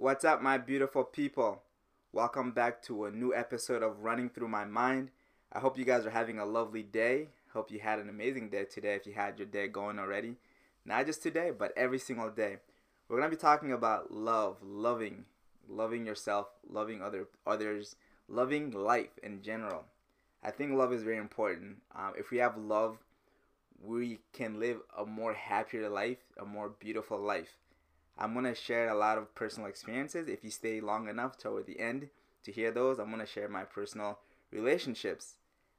What's up, my beautiful people? Welcome back to a new episode of Running Through My Mind. I hope you guys are having a lovely day. Hope you had an amazing day today if you had your day going already. Not just today, but every single day. We're going to be talking about love, loving, loving yourself, loving other others, loving life in general. I think love is very important. Um, if we have love, we can live a more happier life, a more beautiful life. I'm to share a lot of personal experiences. If you stay long enough toward the end to hear those, I'm to share my personal relationships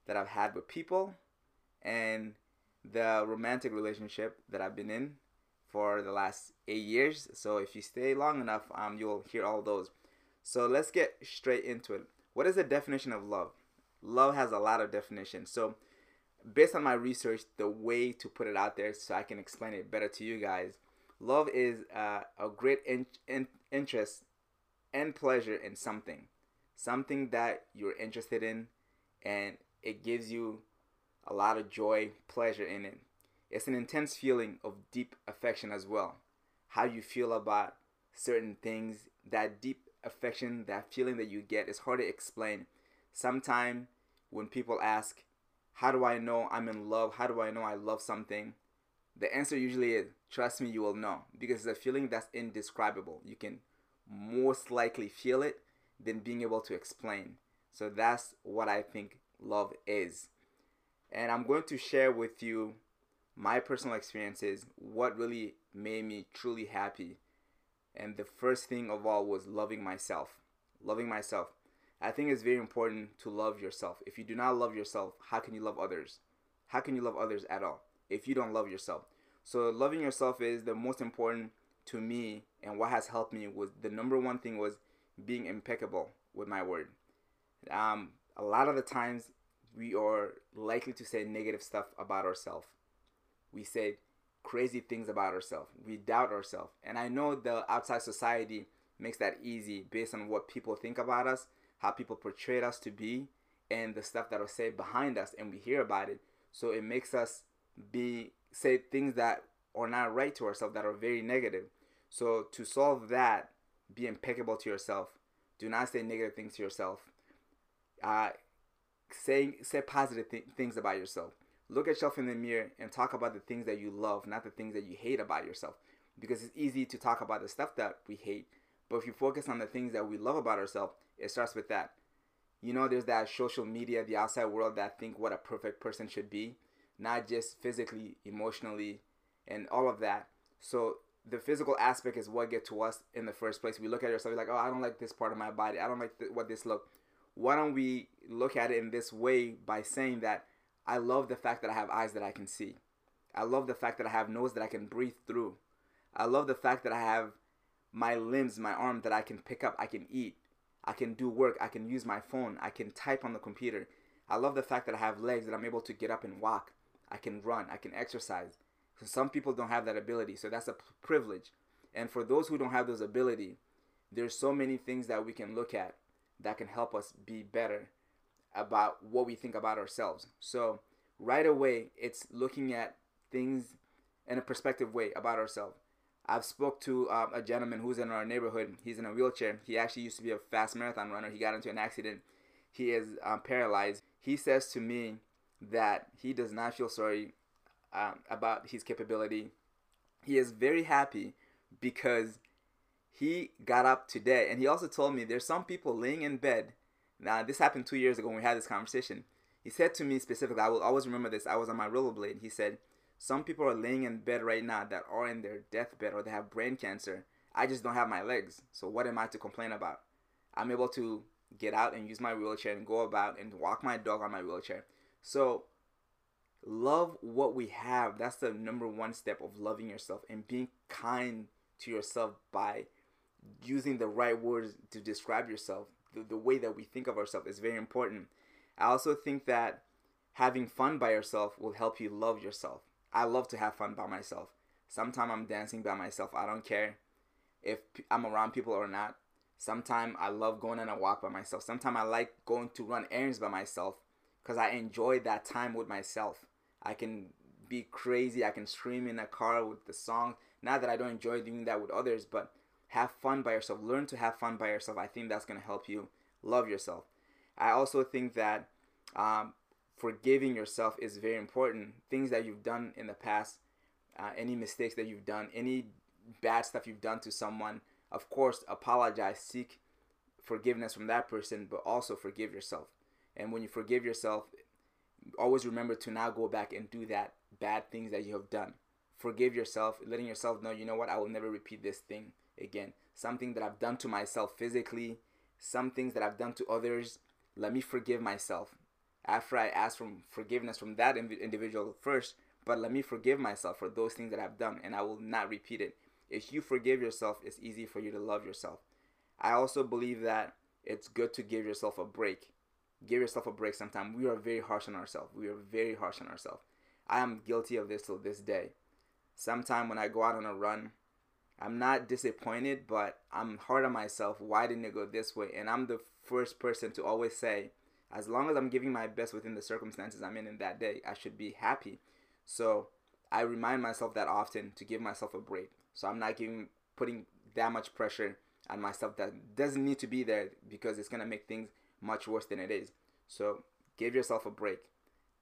that I've had with people and the romantic relationship that I've been in for the last eight years. So if you stay long enough, um, you'll hear all those. So let's get straight into it. What is the definition of love? Love has a lot of definitions. So based on my research, the way to put it out there so I can explain it better to you guys Love is uh, a great in- in- interest and pleasure in something, something that you're interested in, and it gives you a lot of joy, pleasure in it. It's an intense feeling of deep affection as well. How you feel about certain things, that deep affection, that feeling that you get is hard to explain. Sometimes when people ask, How do I know I'm in love? How do I know I love something? The answer usually is trust me, you will know because it's a feeling that's indescribable. You can most likely feel it than being able to explain. So that's what I think love is. And I'm going to share with you my personal experiences, what really made me truly happy. And the first thing of all was loving myself. Loving myself. I think it's very important to love yourself. If you do not love yourself, how can you love others? How can you love others at all if you don't love yourself? So loving yourself is the most important to me and what has helped me was the number one thing was being impeccable with my word. Um, a lot of the times we are likely to say negative stuff about ourselves. We say crazy things about ourselves. We doubt ourselves. And I know the outside society makes that easy based on what people think about us, how people portray us to be, and the stuff that are said behind us and we hear about it. So it makes us be say things that are not right to ourselves that are very negative. So to solve that, be impeccable to yourself. Do not say negative things to yourself. Uh, say say positive th- things about yourself. Look at yourself in the mirror and talk about the things that you love, not the things that you hate about yourself. Because it's easy to talk about the stuff that we hate, but if you focus on the things that we love about ourselves, it starts with that. You know, there's that social media, the outside world that think what a perfect person should be not just physically, emotionally, and all of that. So the physical aspect is what get to us in the first place. We look at ourselves like, oh, I don't like this part of my body. I don't like th- what this look. Why don't we look at it in this way by saying that I love the fact that I have eyes that I can see. I love the fact that I have nose that I can breathe through. I love the fact that I have my limbs, my arm that I can pick up, I can eat, I can do work, I can use my phone, I can type on the computer. I love the fact that I have legs that I'm able to get up and walk. I can run, I can exercise. So some people don't have that ability, so that's a privilege. And for those who don't have those ability, there's so many things that we can look at that can help us be better about what we think about ourselves. So right away, it's looking at things in a perspective way about ourselves. I've spoke to um, a gentleman who's in our neighborhood. He's in a wheelchair. He actually used to be a fast marathon runner. He got into an accident. He is um, paralyzed. He says to me, that he does not feel sorry um, about his capability. He is very happy because he got up today. And he also told me there's some people laying in bed. Now, this happened two years ago when we had this conversation. He said to me specifically, I will always remember this. I was on my rollerblade. He said, Some people are laying in bed right now that are in their deathbed or they have brain cancer. I just don't have my legs. So, what am I to complain about? I'm able to get out and use my wheelchair and go about and walk my dog on my wheelchair. So love what we have. That's the number one step of loving yourself and being kind to yourself by using the right words to describe yourself. The, the way that we think of ourselves is very important. I also think that having fun by yourself will help you love yourself. I love to have fun by myself. Sometimes I'm dancing by myself. I don't care if I'm around people or not. Sometimes I love going on a walk by myself. Sometimes I like going to run errands by myself because I enjoy that time with myself. I can be crazy. I can scream in a car with the song. Not that I don't enjoy doing that with others, but have fun by yourself. Learn to have fun by yourself. I think that's going to help you love yourself. I also think that um, forgiving yourself is very important. Things that you've done in the past, uh, any mistakes that you've done, any bad stuff you've done to someone, of course, apologize, seek forgiveness from that person, but also forgive yourself. And when you forgive yourself, always remember to now go back and do that bad things that you have done. Forgive yourself, letting yourself know, you know what, I will never repeat this thing again. Something that I've done to myself physically, some things that I've done to others, let me forgive myself. After I ask for forgiveness from that individual first, but let me forgive myself for those things that I've done and I will not repeat it. If you forgive yourself, it's easy for you to love yourself. I also believe that it's good to give yourself a break. Give yourself a break sometime. We are very harsh on ourselves. We are very harsh on ourselves. I am guilty of this till this day. Sometime when I go out on a run, I'm not disappointed, but I'm hard on myself. Why didn't it go this way? And I'm the first person to always say, as long as I'm giving my best within the circumstances I'm in in that day, I should be happy. So I remind myself that often to give myself a break. So I'm not giving putting that much pressure on myself that doesn't need to be there because it's gonna make things much worse than it is. So give yourself a break.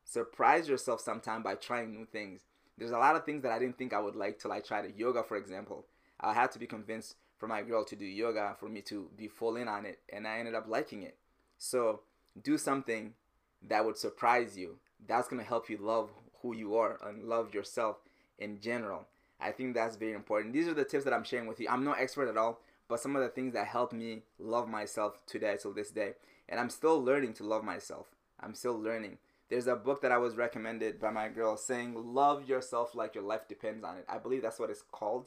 Surprise yourself sometime by trying new things. There's a lot of things that I didn't think I would like till I tried yoga, for example. I had to be convinced for my girl to do yoga for me to be full in on it, and I ended up liking it. So do something that would surprise you. That's gonna help you love who you are and love yourself in general. I think that's very important. These are the tips that I'm sharing with you. I'm no expert at all, but some of the things that help me love myself today till this day. And I'm still learning to love myself. I'm still learning. There's a book that I was recommended by my girl saying, Love yourself like your life depends on it. I believe that's what it's called.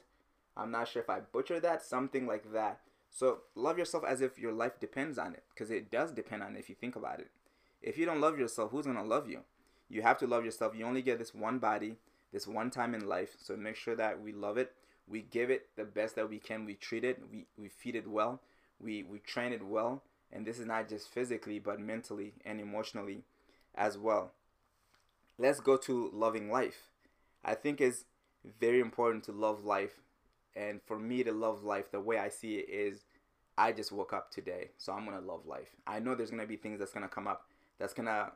I'm not sure if I butcher that, something like that. So love yourself as if your life depends on it, because it does depend on it if you think about it. If you don't love yourself, who's gonna love you? You have to love yourself. You only get this one body, this one time in life. So make sure that we love it. We give it the best that we can. We treat it. We, we feed it well. We, we train it well. And this is not just physically, but mentally and emotionally as well. Let's go to loving life. I think it's very important to love life. And for me to love life, the way I see it is I just woke up today. So I'm going to love life. I know there's going to be things that's going to come up that's going to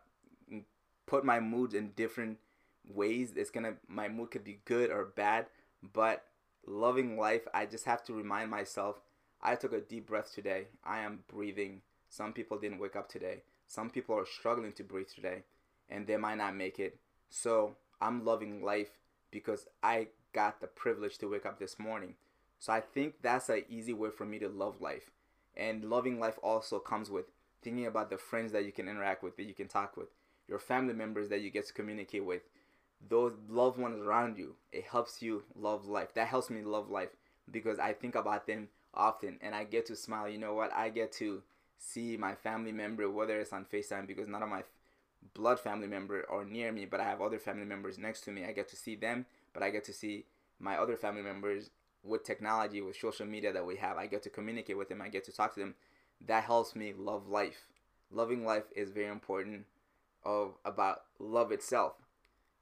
put my moods in different ways. It's gonna my mood could be good or bad, but loving life, I just have to remind myself. I took a deep breath today. I am breathing. Some people didn't wake up today. Some people are struggling to breathe today, and they might not make it. So I'm loving life because I got the privilege to wake up this morning. So I think that's an easy way for me to love life. And loving life also comes with thinking about the friends that you can interact with, that you can talk with, your family members that you get to communicate with, those loved ones around you. It helps you love life. That helps me love life because I think about them often and I get to smile. You know what? I get to see my family member, whether it's on FaceTime, because none of my blood family member are near me, but I have other family members next to me. I get to see them, but I get to see my other family members with technology, with social media that we have. I get to communicate with them. I get to talk to them. That helps me love life. Loving life is very important of about love itself.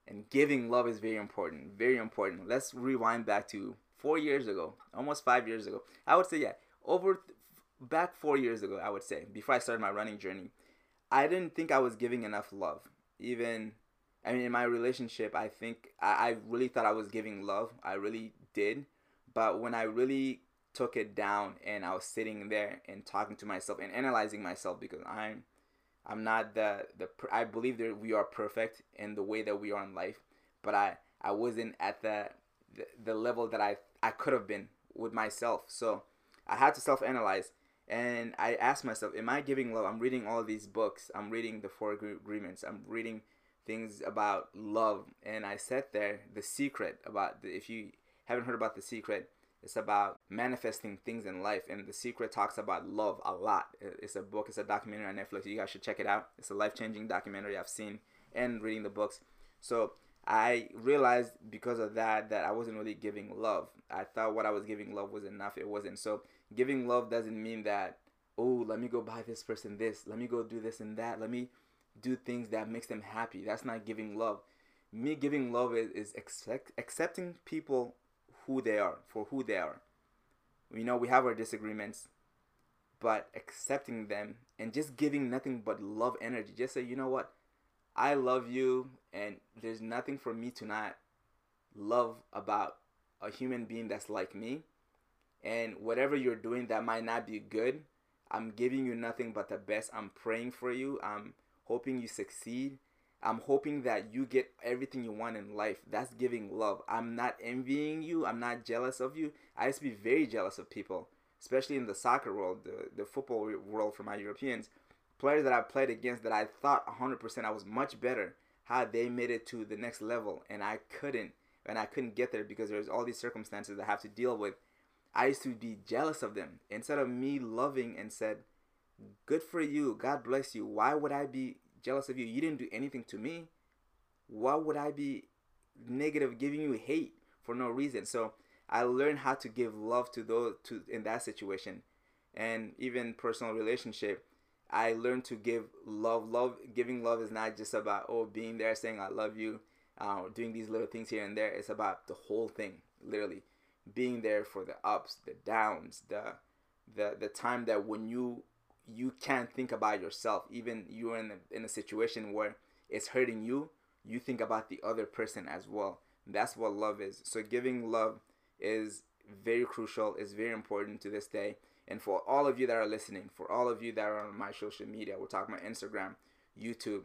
And giving love is very important, very important. Let's rewind back to four years ago, almost five years ago. I would say, yeah, over th- back four years ago, I would say, before I started my running journey, I didn't think I was giving enough love. Even, I mean, in my relationship, I think I, I really thought I was giving love. I really did. But when I really took it down and I was sitting there and talking to myself and analyzing myself because I'm I'm not the the I believe that we are perfect in the way that we are in life, but I I wasn't at the the, the level that I I could have been with myself. So I had to self analyze and I asked myself, am I giving love? I'm reading all these books. I'm reading the Four Agreements. I'm reading things about love, and I sat there. The Secret about the, if you haven't heard about the Secret, it's about manifesting things in life, and The Secret talks about love a lot. It's a book, it's a documentary on Netflix. You guys should check it out. It's a life changing documentary I've seen and reading the books. So I realized because of that that I wasn't really giving love. I thought what I was giving love was enough. It wasn't. So giving love doesn't mean that oh let me go buy this person this, let me go do this and that, let me do things that makes them happy. That's not giving love. Me giving love is, is accept, accepting people who they are, for who they are. you know, we have our disagreements, but accepting them and just giving nothing but love energy. Just say, you know what? I love you, and there's nothing for me to not love about a human being that's like me. And whatever you're doing that might not be good, I'm giving you nothing but the best. I'm praying for you. I'm hoping you succeed. I'm hoping that you get everything you want in life. That's giving love. I'm not envying you. I'm not jealous of you. I used to be very jealous of people, especially in the soccer world, the, the football world for my Europeans. Players that I played against that I thought 100% I was much better, how they made it to the next level, and I couldn't. And I couldn't get there because there's all these circumstances I have to deal with. I used to be jealous of them. Instead of me loving and said, Good for you, God bless you. Why would I be jealous of you. You didn't do anything to me. Why would I be negative, giving you hate for no reason? So I learned how to give love to those to in that situation, and even personal relationship. I learned to give love. Love, giving love is not just about oh being there, saying I love you, uh, doing these little things here and there. It's about the whole thing, literally, being there for the ups, the downs, the the the time that when you you can't think about yourself. Even you're in a, in a situation where it's hurting you, you think about the other person as well. That's what love is. So giving love is very crucial, is very important to this day. And for all of you that are listening, for all of you that are on my social media, we're talking about Instagram, YouTube,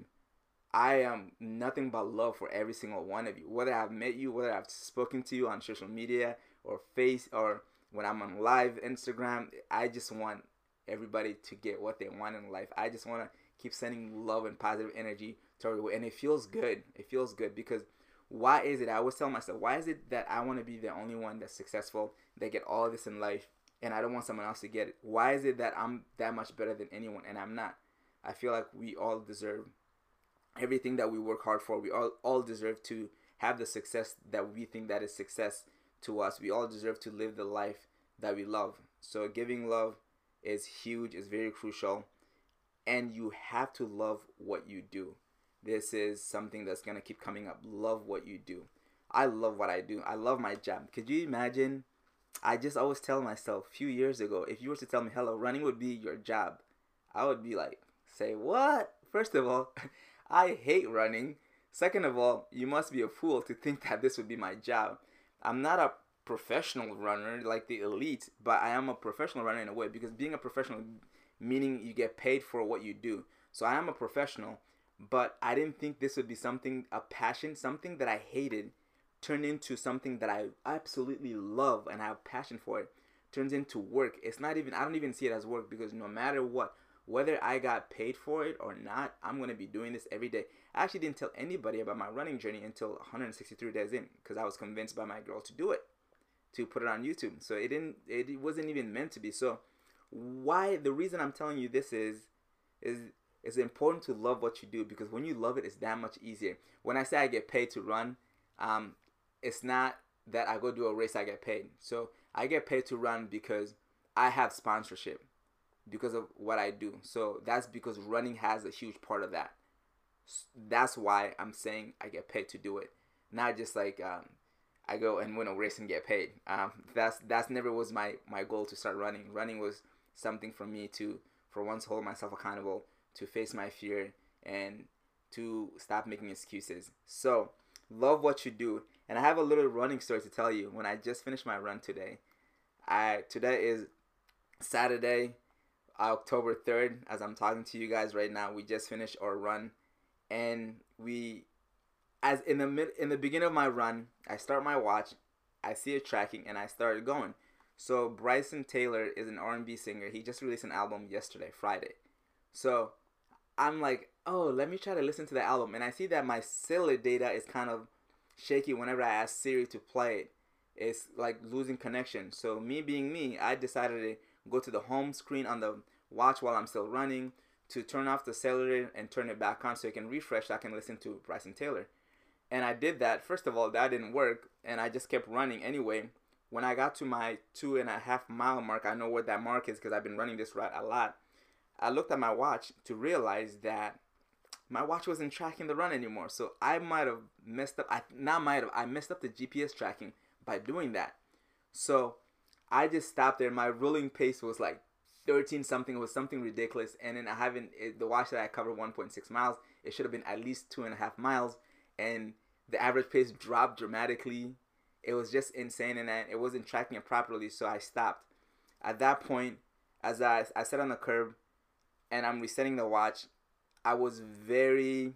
I am nothing but love for every single one of you. Whether I've met you, whether I've spoken to you on social media or face or when I'm on live Instagram, I just want everybody to get what they want in life. I just want to keep sending love and positive energy toward and it feels good. It feels good because why is it? I always tell myself, why is it that I want to be the only one that's successful, that get all this in life, and I don't want someone else to get it? Why is it that I'm that much better than anyone and I'm not? I feel like we all deserve everything that we work hard for. We all all deserve to have the success that we think that is success to us. We all deserve to live the life that we love. So giving love is huge, is very crucial, and you have to love what you do. This is something that's gonna keep coming up. Love what you do. I love what I do. I love my job. Could you imagine? I just always tell myself a few years ago, if you were to tell me, hello, running would be your job, I would be like, say what? First of all, I hate running. Second of all, you must be a fool to think that this would be my job. I'm not a professional runner like the elite, but I am a professional runner in a way because being a professional meaning you get paid for what you do. So I am a professional, but I didn't think this would be something a passion, something that I hated turned into something that I absolutely love and have passion for it. Turns into work. It's not even I don't even see it as work because no matter what, whether I got paid for it or not, I'm gonna be doing this every day. I actually didn't tell anybody about my running journey until 163 days in because I was convinced by my girl to do it to put it on YouTube. So it didn't it wasn't even meant to be. So why the reason I'm telling you this is is it's important to love what you do because when you love it it's that much easier. When I say I get paid to run, um it's not that I go do a race I get paid. So I get paid to run because I have sponsorship because of what I do. So that's because running has a huge part of that. That's why I'm saying I get paid to do it. Not just like um, I go and win a race and get paid. Um, that's that's never was my my goal to start running. Running was something for me to for once hold myself accountable, to face my fear, and to stop making excuses. So love what you do. And I have a little running story to tell you. When I just finished my run today, I today is Saturday, October third. As I'm talking to you guys right now, we just finished our run, and we as in the mid in the beginning of my run, I start my watch, I see it tracking, and I started going. So Bryson Tiller is an R&B singer. He just released an album yesterday, Friday. So I'm like, oh, let me try to listen to the album, and I see that my cellular data is kind of shaky whenever I ask Siri to play it. It's like losing connection. So me being me, I decided to go to the home screen on the watch while I'm still running to turn off the cellular and turn it back on so it can refresh. So I can listen to Bryson Tiller. And I did that. First of all, that didn't work, and I just kept running anyway. When I got to my two and a half mile mark, I know where that mark is because I've been running this route a lot. I looked at my watch to realize that my watch wasn't tracking the run anymore. So I might have messed up. I not might have. I messed up the GPS tracking by doing that. So I just stopped there. My rolling pace was like 13 something. It was something ridiculous. And then I haven't, it, the watch that I covered 1.6 miles, it should have been at least two and a half miles. And the average pace dropped dramatically. It was just insane. And I, it wasn't tracking it properly. So I stopped. At that point, as I, I sat on the curb and I'm resetting the watch, I was very,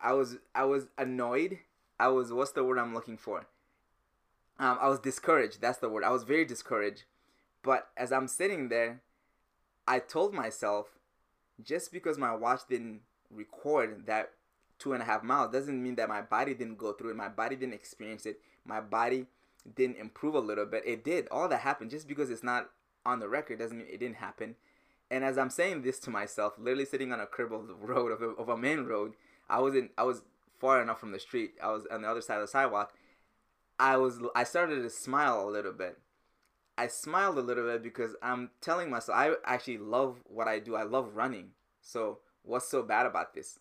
I was, I was annoyed. I was, what's the word I'm looking for? Um, I was discouraged. That's the word. I was very discouraged. But as I'm sitting there, I told myself, just because my watch didn't record that two and a half miles doesn't mean that my body didn't go through it. My body didn't experience it. My body didn't improve a little bit. It did. All that happened just because it's not on the record doesn't mean it didn't happen. And as I'm saying this to myself, literally sitting on a curb of the road of of a main road, I wasn't. I was far enough from the street. I was on the other side of the sidewalk. I was. I started to smile a little bit. I smiled a little bit because I'm telling myself I actually love what I do. I love running. So what's so bad about this?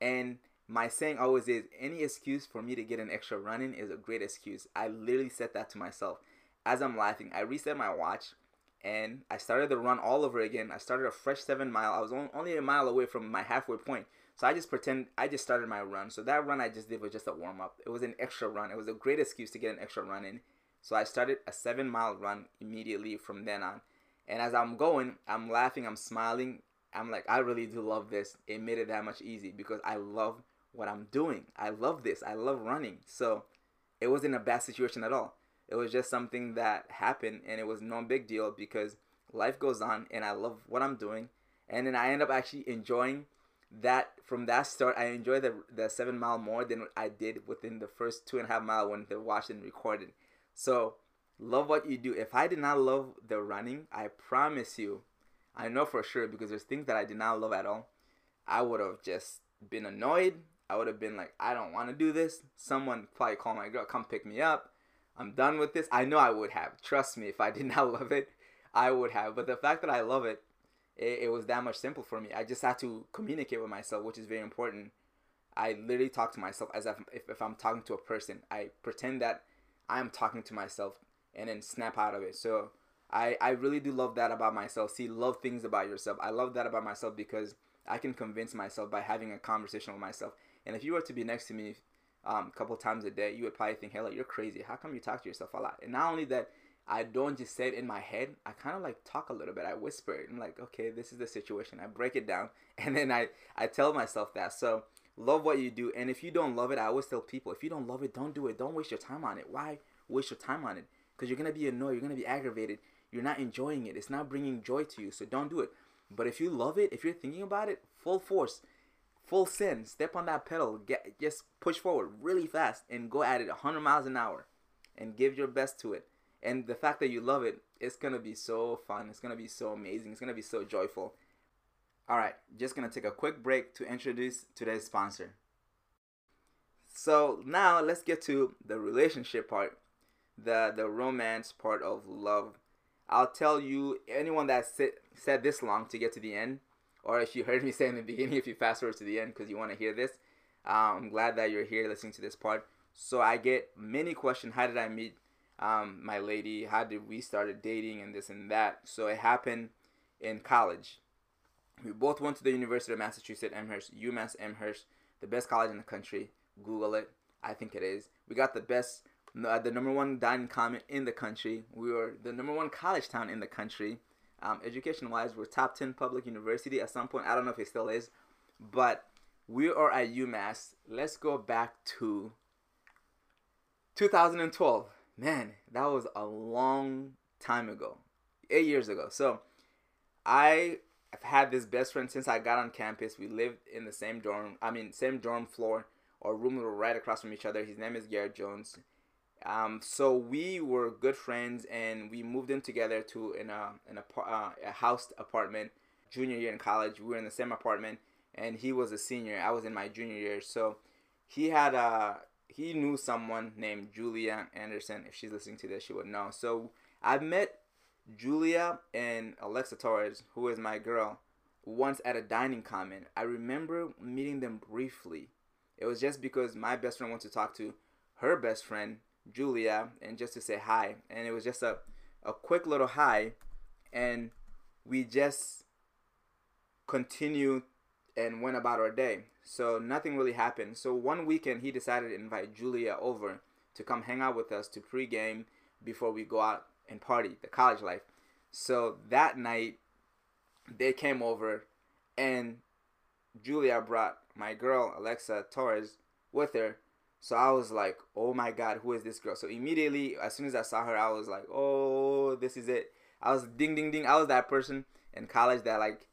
And my saying always is any excuse for me to get an extra running is a great excuse. I literally said that to myself. As I'm laughing, I reset my watch and I started the run all over again. I started a fresh seven mile. I was only a mile away from my halfway point. So I just pretend I just started my run. So that run I just did was just a warm up. It was an extra run. It was a great excuse to get an extra run in. So I started a seven mile run immediately from then on. And as I'm going, I'm laughing, I'm smiling. I'm like, I really do love this. It made it that much easy because I love what I'm doing. I love this. I love running. So it wasn't a bad situation at all. It was just something that happened and it was no big deal because life goes on and I love what I'm doing. And then I end up actually enjoying that from that start. I enjoy the, the seven mile more than I did within the first two and a half mile when the and recorded. So love what you do. If I did not love the running, I promise you, I know for sure because there's things that I did not love at all. I would have just been annoyed. I would have been like, I don't want to do this. Someone probably call my girl, come pick me up. I'm done with this. I know I would have. Trust me, if I did not love it, I would have. But the fact that I love it, it, it was that much simple for me. I just had to communicate with myself, which is very important. I literally talk to myself as if, if, if I'm talking to a person. I pretend that I'm talking to myself and then snap out of it. So I, I really do love that about myself. See, love things about yourself. I love that about myself because I can convince myself by having a conversation with myself. And if you were to be next to me um, a couple times a day, you would probably think, "Hey, like, you're crazy. How come you talk to yourself a lot?" And not only that, I don't just say it in my head. I kind of like talk a little bit. I whisper it. I'm like, "Okay, this is the situation." I break it down, and then I I tell myself that. So love what you do, and if you don't love it, I always tell people, if you don't love it, don't do it. Don't waste your time on it. Why waste your time on it? Because you're gonna be annoyed. You're gonna be aggravated. You're not enjoying it. It's not bringing joy to you. So don't do it. But if you love it, if you're thinking about it, full force full sin, step on that pedal, get just push forward really fast and go at it 100 miles an hour and give your best to it. And the fact that you love it, it's going to be so fun. It's going to be so amazing. It's going to be so joyful. All right, just going to take a quick break to introduce today's sponsor. So, now let's get to the relationship part, the the romance part of love. I'll tell you anyone that sit, said this long to get to the end or if you heard me say in the beginning, if you fast forward to the end because you want to hear this, um, I'm glad that you're here listening to this part. So I get many questions. How did I meet um, my lady? How did we started dating and this and that? So it happened in college. We both went to the University of Massachusetts Amherst, UMass Amherst, the best college in the country. Google it. I think it is. We got the best, uh, the number one dining common in the country. We were the number one college town in the country. Um, education wise, we're top 10 public university at some point. I don't know if it still is, but we are at UMass. Let's go back to 2012. Man, that was a long time ago, eight years ago. So I have had this best friend since I got on campus. We lived in the same dorm, I mean, same dorm floor. Our rooms were right across from each other. His name is Garrett Jones. Um, so we were good friends, and we moved in together to in a in a, uh, a house apartment. Junior year in college, we were in the same apartment, and he was a senior. I was in my junior year, so he had a he knew someone named Julia Anderson. If she's listening to this, she would know. So I met Julia and Alexa Torres, who is my girl, once at a dining common. I remember meeting them briefly. It was just because my best friend wanted to talk to her best friend Julia and just to say hi. And it was just a, a quick little hi. and we just continued and went about our day. So nothing really happened. So one weekend he decided to invite Julia over to come hang out with us to pregame before we go out and party, the college life. So that night they came over and Julia brought my girl Alexa Torres with her. So I was like, "Oh my god, who is this girl?" So immediately as soon as I saw her, I was like, "Oh, this is it." I was ding ding ding. I was that person in college that like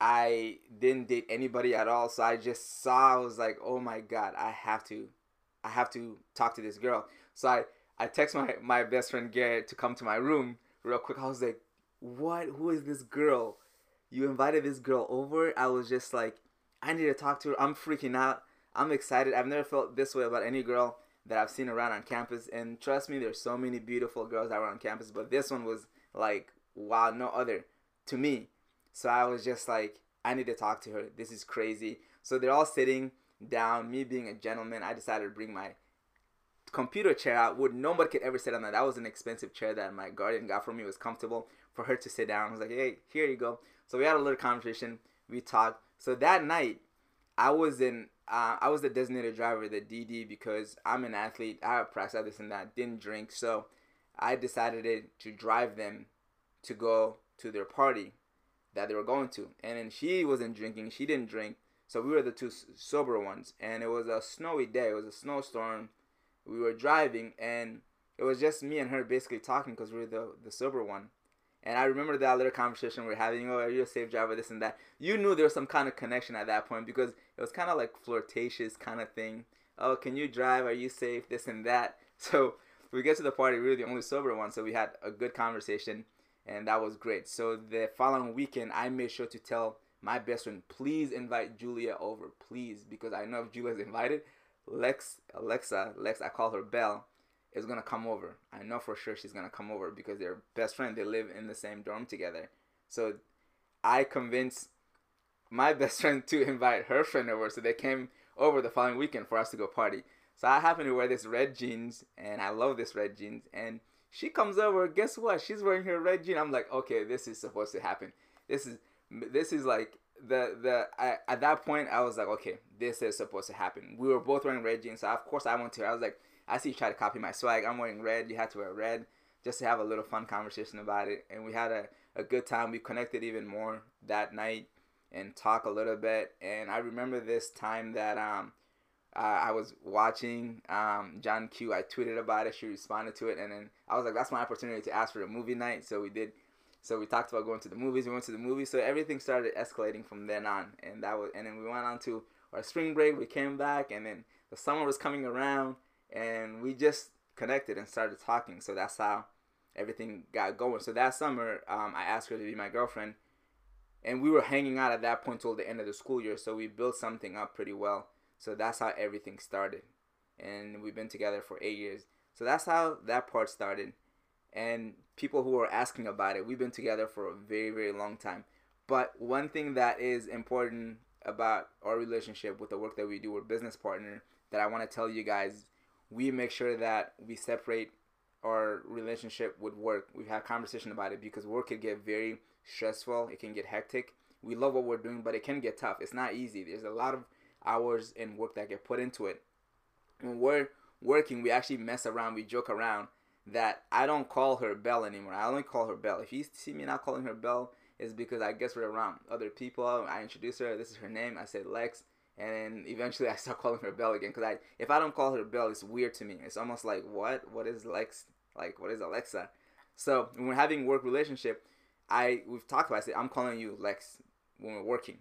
I didn't date anybody at all. So I just saw, I was like, oh my God, I have to, I have to talk to this girl. So I, I text my, my best friend Garrett to come to my room real quick. I was like, what? Who is this girl? You invited this girl over. I was just like, I need to talk to her. I'm freaking out. I'm excited. I've never felt this way about any girl that I've seen around on campus. And trust me, there's so many beautiful girls that were on campus, but this one was like, wow, no other to me. So I was just like, I need to talk to her. This is crazy. So they're all sitting down. Me being a gentleman, I decided to bring my computer chair out. Would nobody could ever sit on that. That was an expensive chair that my guardian got for me. It was comfortable for her to sit down. I was like, hey, here you go. So we had a little conversation. We talked. So that night, I was in. Uh, I was the designated driver, the DD, because I'm an athlete. I have practice this and that. Didn't drink, so I decided to drive them to go to their party that they were going to. And then she wasn't drinking. She didn't drink. So we were the two sober ones. And it was a snowy day. It was a snowstorm. We were driving and it was just me and her basically talking because we were the, the sober one. And I remember that little conversation we were having. Oh, are you a safe driver? This and that. You knew there was some kind of connection at that point because it was kind of like flirtatious kind of thing. Oh, can you drive? Are you safe? This and that. So we get to the party. We were the only sober one, so we had a good conversation and that was great. So the following weekend, I made sure to tell my best friend, please invite Julia over, please, because I know if Julia's invited, Lex, Alexa, Lex, I call her Belle, is gonna come over. I know for sure she's gonna come over because they're best friend. They live in the same dorm together. So I convinced my best friend to invite her friend over, so they came over the following weekend for us to go party. So I happen to wear this red jeans, and I love this red jeans, and she comes over. Guess what? She's wearing her red jean. I'm like, okay, this is supposed to happen. This is this is like the the I, at that point I was like, okay, this is supposed to happen. We were both wearing red jeans, so of course I went to her. I was like, I see you try to copy my swag. I'm wearing red. You had to wear red just to have a little fun conversation about it. And we had a, a good time. We connected even more that night and talk a little bit. And I remember this time that um uh, I was watching um, John Q. I tweeted about it. She responded to it, and then I was like, "That's my opportunity to ask for a movie night." So we did. So we talked about going to the movies. We went to the movies. So everything started escalating from then on, and that was. And then we went on to our spring break. We came back, and then the summer was coming around, and we just connected and started talking. So that's how everything got going. So that summer, um, I asked her to be my girlfriend, and we were hanging out at that point till the end of the school year. So we built something up pretty well so that's how everything started. And we've been together for eight years. So that's how that part started. And people who are asking about it, we've been together for a very, very long time. But one thing that is important about our relationship with the work that we do, we're business partner, that I want to tell you guys, we make sure that we separate our relationship with work. We've conversation about it because work can get very stressful. It can get hectic. We love what we're doing, but it can get tough. It's not easy. There's a lot of hours and work that get put into it. When we're working, we actually mess around, we joke around that I don't call her Belle anymore. I only call her Belle. If you see me not calling her Belle, it's because I guess we're around other people. I introduce her. This is her name. I say Lex, and then eventually I start calling her Belle again. Cause I, if I don't call her Belle, it's weird to me. It's almost like what? What is Lex? Like what is Alexa? So when we're having work relationship, I we've talked about. I said I'm calling you Lex when we're working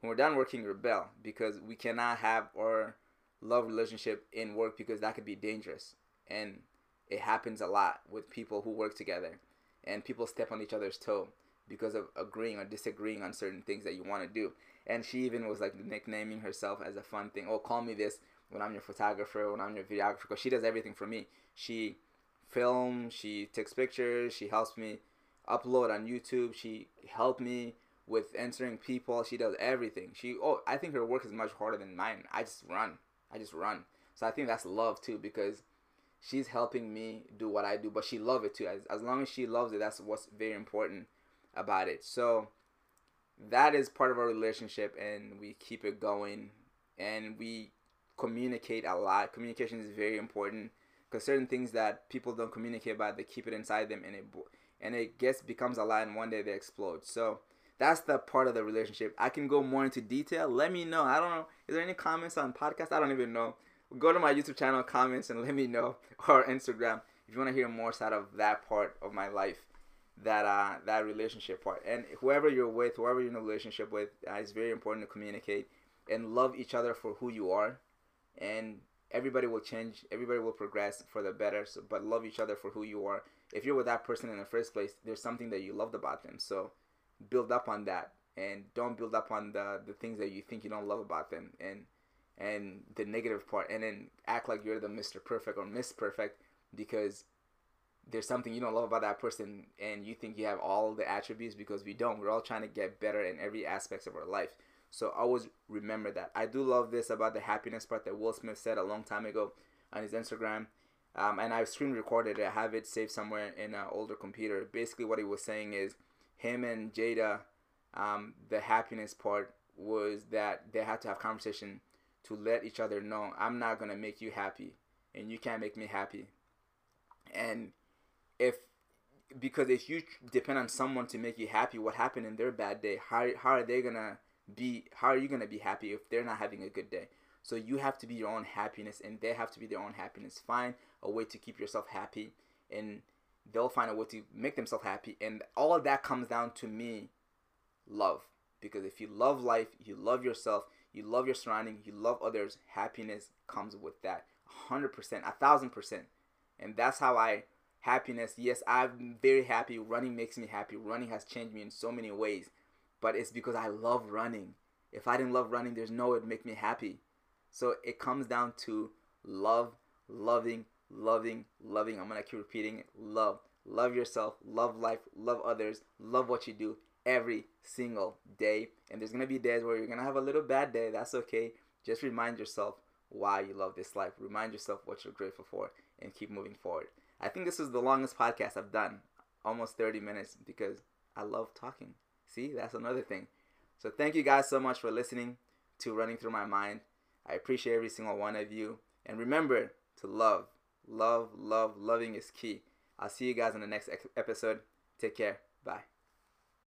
when we're done working, rebel because we cannot have our love relationship in work because that could be dangerous. And it happens a lot with people who work together and people step on each other's toe because of agreeing or disagreeing on certain things that you want to do. And she even was like nicknaming herself as a fun thing. Oh, call me this when I'm your photographer, when I'm your videographer, because she does everything for me. She films, she takes pictures, she helps me upload on YouTube, she helped me with answering people. She does everything. She oh I think her work is much harder than mine. I just run. I just run. So I think that's love too because she's helping me do what I do, but she love it too. As, as long as she loves it, that's what's very important about it. So that is part of our relationship, and we keep it going, and we communicate a lot. Communication is very important because certain things that people don't communicate about, they keep it inside them, and it and it gets becomes a lot, and one day they explode. So that's the part of the relationship. I can go more into detail. Let me know. I don't know. Is there any comments on podcast? I don't even know. Go to my YouTube channel, comments, and let me know, or Instagram if you want to hear more side of that part of my life, that uh that relationship part. And whoever you're with, whoever you're in a relationship with, uh, it's very important to communicate and love each other for who you are. And everybody will change. Everybody will progress for the better. So, but love each other for who you are. If you're with that person in the first place, there's something that you loved about them. So build up on that and don't build up on the the things that you think you don't love about them and and the negative part and then act like you're the Mr. Perfect or Miss Perfect because there's something you don't love about that person and you think you have all the attributes because we don't. We're all trying to get better in every aspects of our life. So always remember that. I do love this about the happiness part that Will Smith said a long time ago on his Instagram. Um, and I've screen recorded it. I have it saved somewhere in an older computer. Basically, what he was saying is him and Jada, um, the happiness part was that they had to have conversation to let each other know I'm not gonna make you happy, and you can't make me happy. And if because if you depend on someone to make you happy, what happened in their bad day? How how are they gonna be? How are you gonna be happy if they're not having a good day? So you have to be your own happiness, and they have to be their own happiness. Find a way to keep yourself happy, and they'll find a way to make themselves happy. And all of that comes down to me love. Because if you love life, you love yourself, you love your surrounding, you love others, happiness comes with that. 100%, a thousand percent. And that's how I, happiness, yes, I'm very happy. Running makes me happy. Running has changed me in so many ways. But it's because I love running. If I didn't love running, there's no way it'd make me happy. So it comes down to love, loving, loving, loving. I'm gonna keep repeating it. Love. Love yourself, love life, love others, love what you do every single day. And there's gonna be days where you're gonna have a little bad day. That's okay. Just remind yourself why you love this life. Remind yourself what you're grateful for and keep moving forward. I think this is the longest podcast I've done, almost 30 minutes, because I love talking. See, that's another thing. So thank you guys so much for listening to Running Through My Mind. I appreciate every single one of you. And remember to love. Love, love, loving is key. I'll see you guys in the next episode. Take care. Bye.